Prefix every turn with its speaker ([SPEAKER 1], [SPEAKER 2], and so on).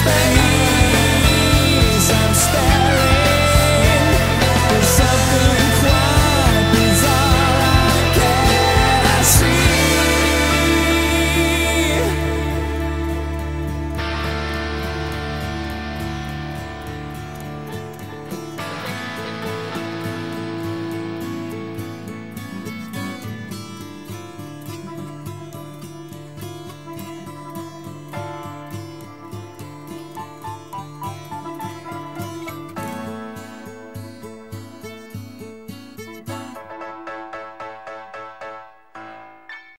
[SPEAKER 1] space.